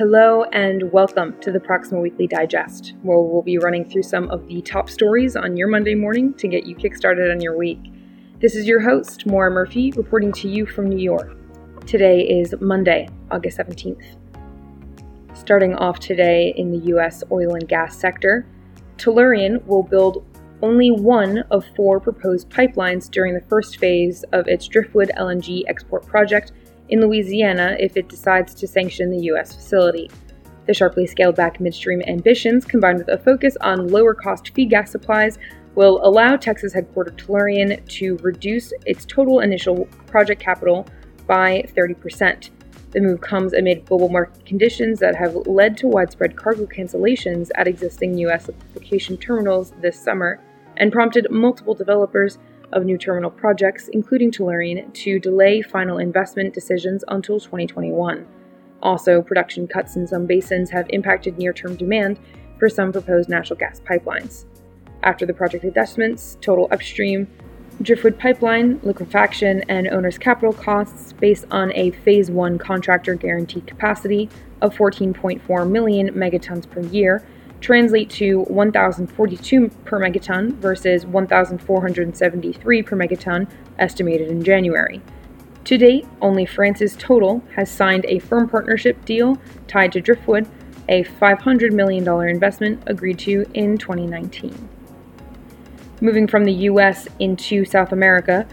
Hello and welcome to the Proximo Weekly Digest, where we'll be running through some of the top stories on your Monday morning to get you kickstarted on your week. This is your host, Maura Murphy, reporting to you from New York. Today is Monday, August 17th. Starting off today in the U.S. oil and gas sector, Tellurian will build only one of four proposed pipelines during the first phase of its Driftwood LNG export project in Louisiana if it decides to sanction the U.S. facility. The sharply scaled back midstream ambitions, combined with a focus on lower cost feed gas supplies, will allow Texas headquartered Tellurian to reduce its total initial project capital by 30%. The move comes amid global market conditions that have led to widespread cargo cancellations at existing U.S. liquefaction terminals this summer and prompted multiple developers of new terminal projects, including Tellurian, to delay final investment decisions until 2021. Also, production cuts in some basins have impacted near term demand for some proposed natural gas pipelines. After the project adjustments, total upstream, Driftwood pipeline, liquefaction, and owner's capital costs based on a Phase 1 contractor guaranteed capacity of 14.4 million megatons per year translate to 1,042 per megaton versus 1,473 per megaton estimated in January. To date, only France's Total has signed a firm partnership deal tied to Driftwood, a $500 million investment agreed to in 2019. Moving from the US into South America,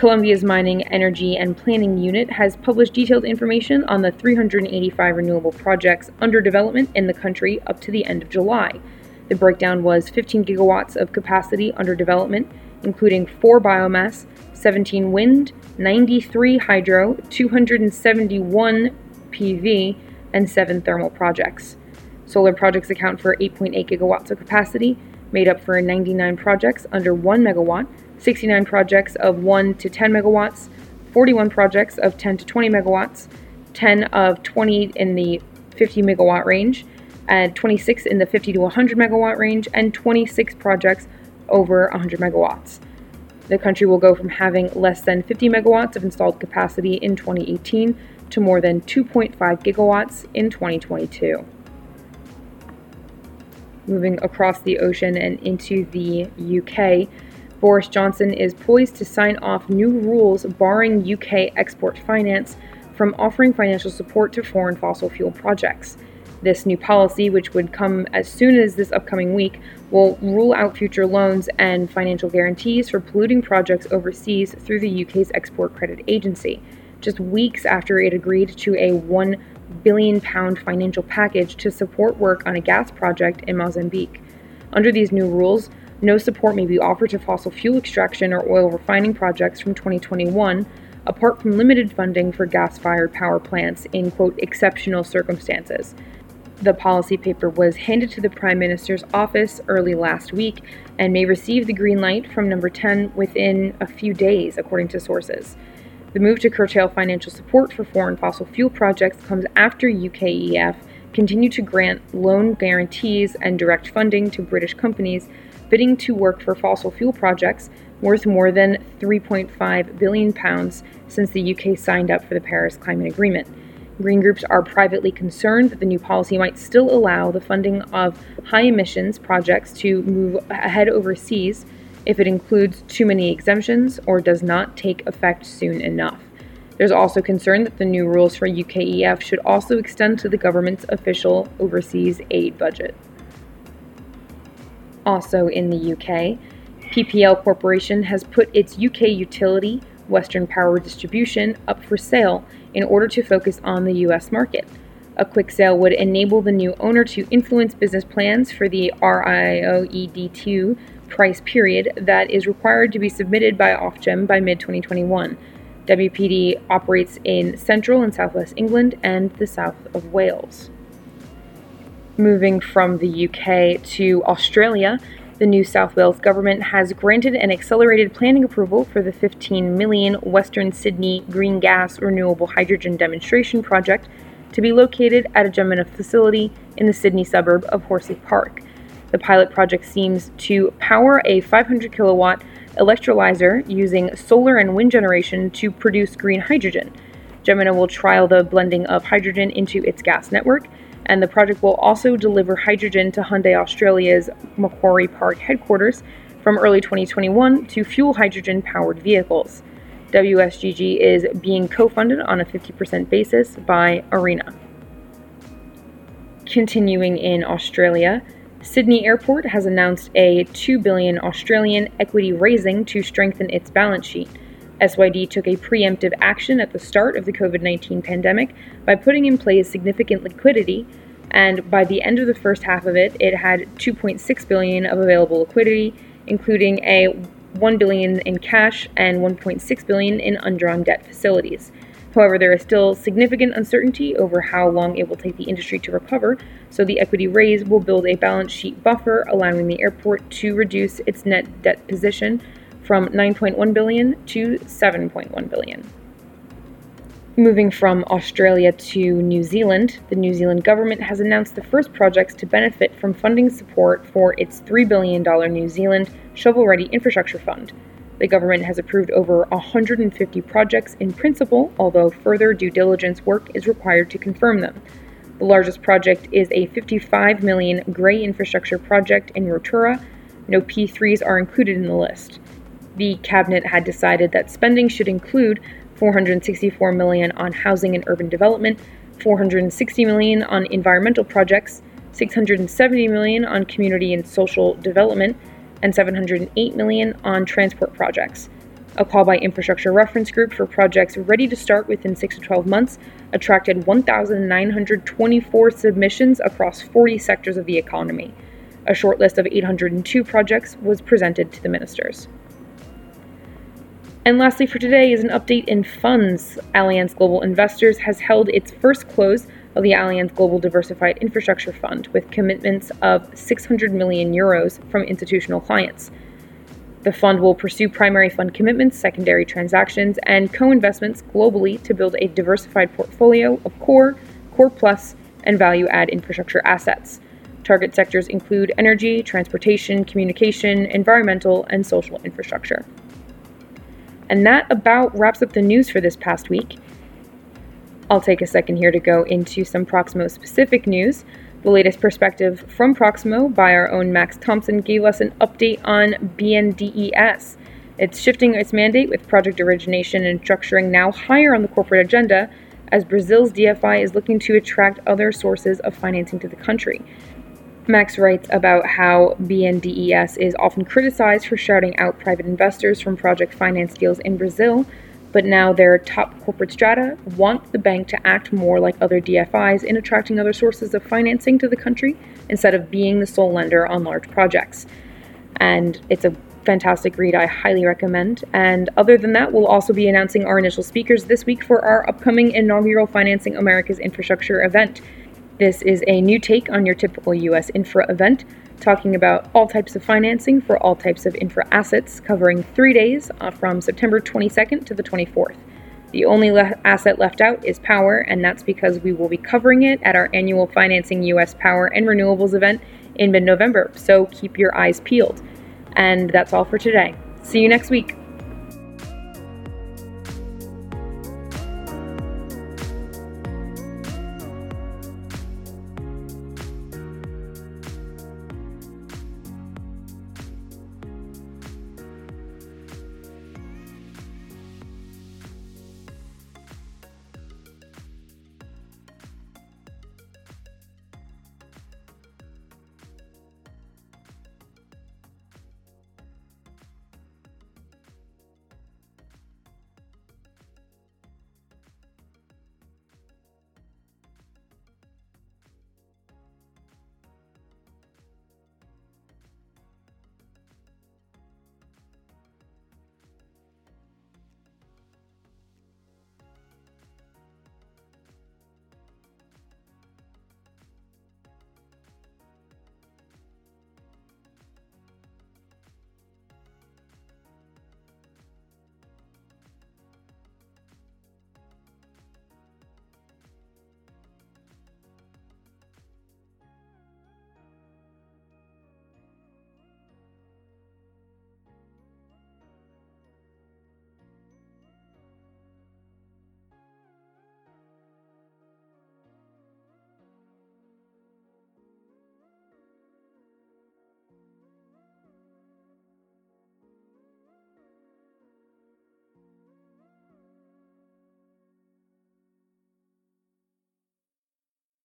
Colombia's Mining, Energy, and Planning Unit has published detailed information on the 385 renewable projects under development in the country up to the end of July. The breakdown was 15 gigawatts of capacity under development, including 4 biomass, 17 wind, 93 hydro, 271 PV, and 7 thermal projects. Solar projects account for 8.8 gigawatts of capacity, made up for 99 projects under 1 megawatt 69 projects of 1 to 10 megawatts, 41 projects of 10 to 20 megawatts, 10 of 20 in the 50 megawatt range, and 26 in the 50 to 100 megawatt range, and 26 projects over 100 megawatts. The country will go from having less than 50 megawatts of installed capacity in 2018 to more than 2.5 gigawatts in 2022. Moving across the ocean and into the UK, Boris Johnson is poised to sign off new rules barring UK export finance from offering financial support to foreign fossil fuel projects. This new policy, which would come as soon as this upcoming week, will rule out future loans and financial guarantees for polluting projects overseas through the UK's Export Credit Agency, just weeks after it agreed to a £1 billion financial package to support work on a gas project in Mozambique. Under these new rules, no support may be offered to fossil fuel extraction or oil refining projects from 2021, apart from limited funding for gas fired power plants in, quote, exceptional circumstances. The policy paper was handed to the Prime Minister's office early last week and may receive the green light from number 10 within a few days, according to sources. The move to curtail financial support for foreign fossil fuel projects comes after UKEF continued to grant loan guarantees and direct funding to British companies bidding to work for fossil fuel projects worth more than 3.5 billion pounds since the UK signed up for the Paris Climate Agreement. Green groups are privately concerned that the new policy might still allow the funding of high emissions projects to move ahead overseas if it includes too many exemptions or does not take effect soon enough. There's also concern that the new rules for UKEF should also extend to the government's official overseas aid budget. Also in the UK, PPL Corporation has put its UK utility, Western Power Distribution, up for sale in order to focus on the US market. A quick sale would enable the new owner to influence business plans for the RIIO-ED2 price period that is required to be submitted by Ofgem by mid 2021. WPD operates in central and southwest England and the south of Wales. Moving from the UK to Australia, the New South Wales government has granted an accelerated planning approval for the 15 million Western Sydney green gas renewable hydrogen demonstration project to be located at a Jemena facility in the Sydney suburb of Horsley Park. The pilot project seems to power a 500 kilowatt electrolyzer using solar and wind generation to produce green hydrogen. Jemena will trial the blending of hydrogen into its gas network, and the project will also deliver hydrogen to Hyundai Australia's Macquarie Park headquarters from early 2021 to fuel hydrogen powered vehicles. WSGG is being co funded on a 50% basis by ARENA. Continuing in Australia, Sydney Airport has announced a 2 billion Australian equity raising to strengthen its balance sheet. SYD took a preemptive action at the start of the COVID 19 pandemic by putting in place significant liquidity, and by the end of the first half of it, it had 2.6 billion of available liquidity, including a 1 billion in cash and 1.6 billion in undrawn debt facilities. However, there is still significant uncertainty over how long it will take the industry to recover, so the equity raise will build a balance sheet buffer, allowing the airport to reduce its net debt position from 9.1 billion to 7.1 billion. Moving from Australia to New Zealand, the New Zealand government has announced the first projects to benefit from funding support for its $3 billion New Zealand Shovel Ready Infrastructure Fund. The government has approved over 150 projects in principle, although further due diligence work is required to confirm them. The largest project is a 55 million grey infrastructure project in Rotorua. No P3s are included in the list the cabinet had decided that spending should include 464 million on housing and urban development, 460 million on environmental projects, 670 million on community and social development, and 708 million on transport projects. A call by Infrastructure Reference Group for projects ready to start within 6 to 12 months attracted 1,924 submissions across 40 sectors of the economy. A short list of 802 projects was presented to the ministers. And lastly, for today is an update in funds. Allianz Global Investors has held its first close of the Allianz Global Diversified Infrastructure Fund with commitments of 600 million euros from institutional clients. The fund will pursue primary fund commitments, secondary transactions, and co investments globally to build a diversified portfolio of core, core plus, and value add infrastructure assets. Target sectors include energy, transportation, communication, environmental, and social infrastructure. And that about wraps up the news for this past week. I'll take a second here to go into some Proximo specific news. The latest perspective from Proximo by our own Max Thompson gave us an update on BNDES. It's shifting its mandate with project origination and structuring now higher on the corporate agenda as Brazil's DFI is looking to attract other sources of financing to the country. Max writes about how BNDES is often criticized for shouting out private investors from project finance deals in Brazil, but now their top corporate strata want the bank to act more like other DFIs in attracting other sources of financing to the country instead of being the sole lender on large projects. And it's a fantastic read I highly recommend. And other than that, we'll also be announcing our initial speakers this week for our upcoming inaugural Financing America's Infrastructure event. This is a new take on your typical US infra event, talking about all types of financing for all types of infra assets, covering three days uh, from September 22nd to the 24th. The only le- asset left out is power, and that's because we will be covering it at our annual Financing US Power and Renewables event in mid November, so keep your eyes peeled. And that's all for today. See you next week.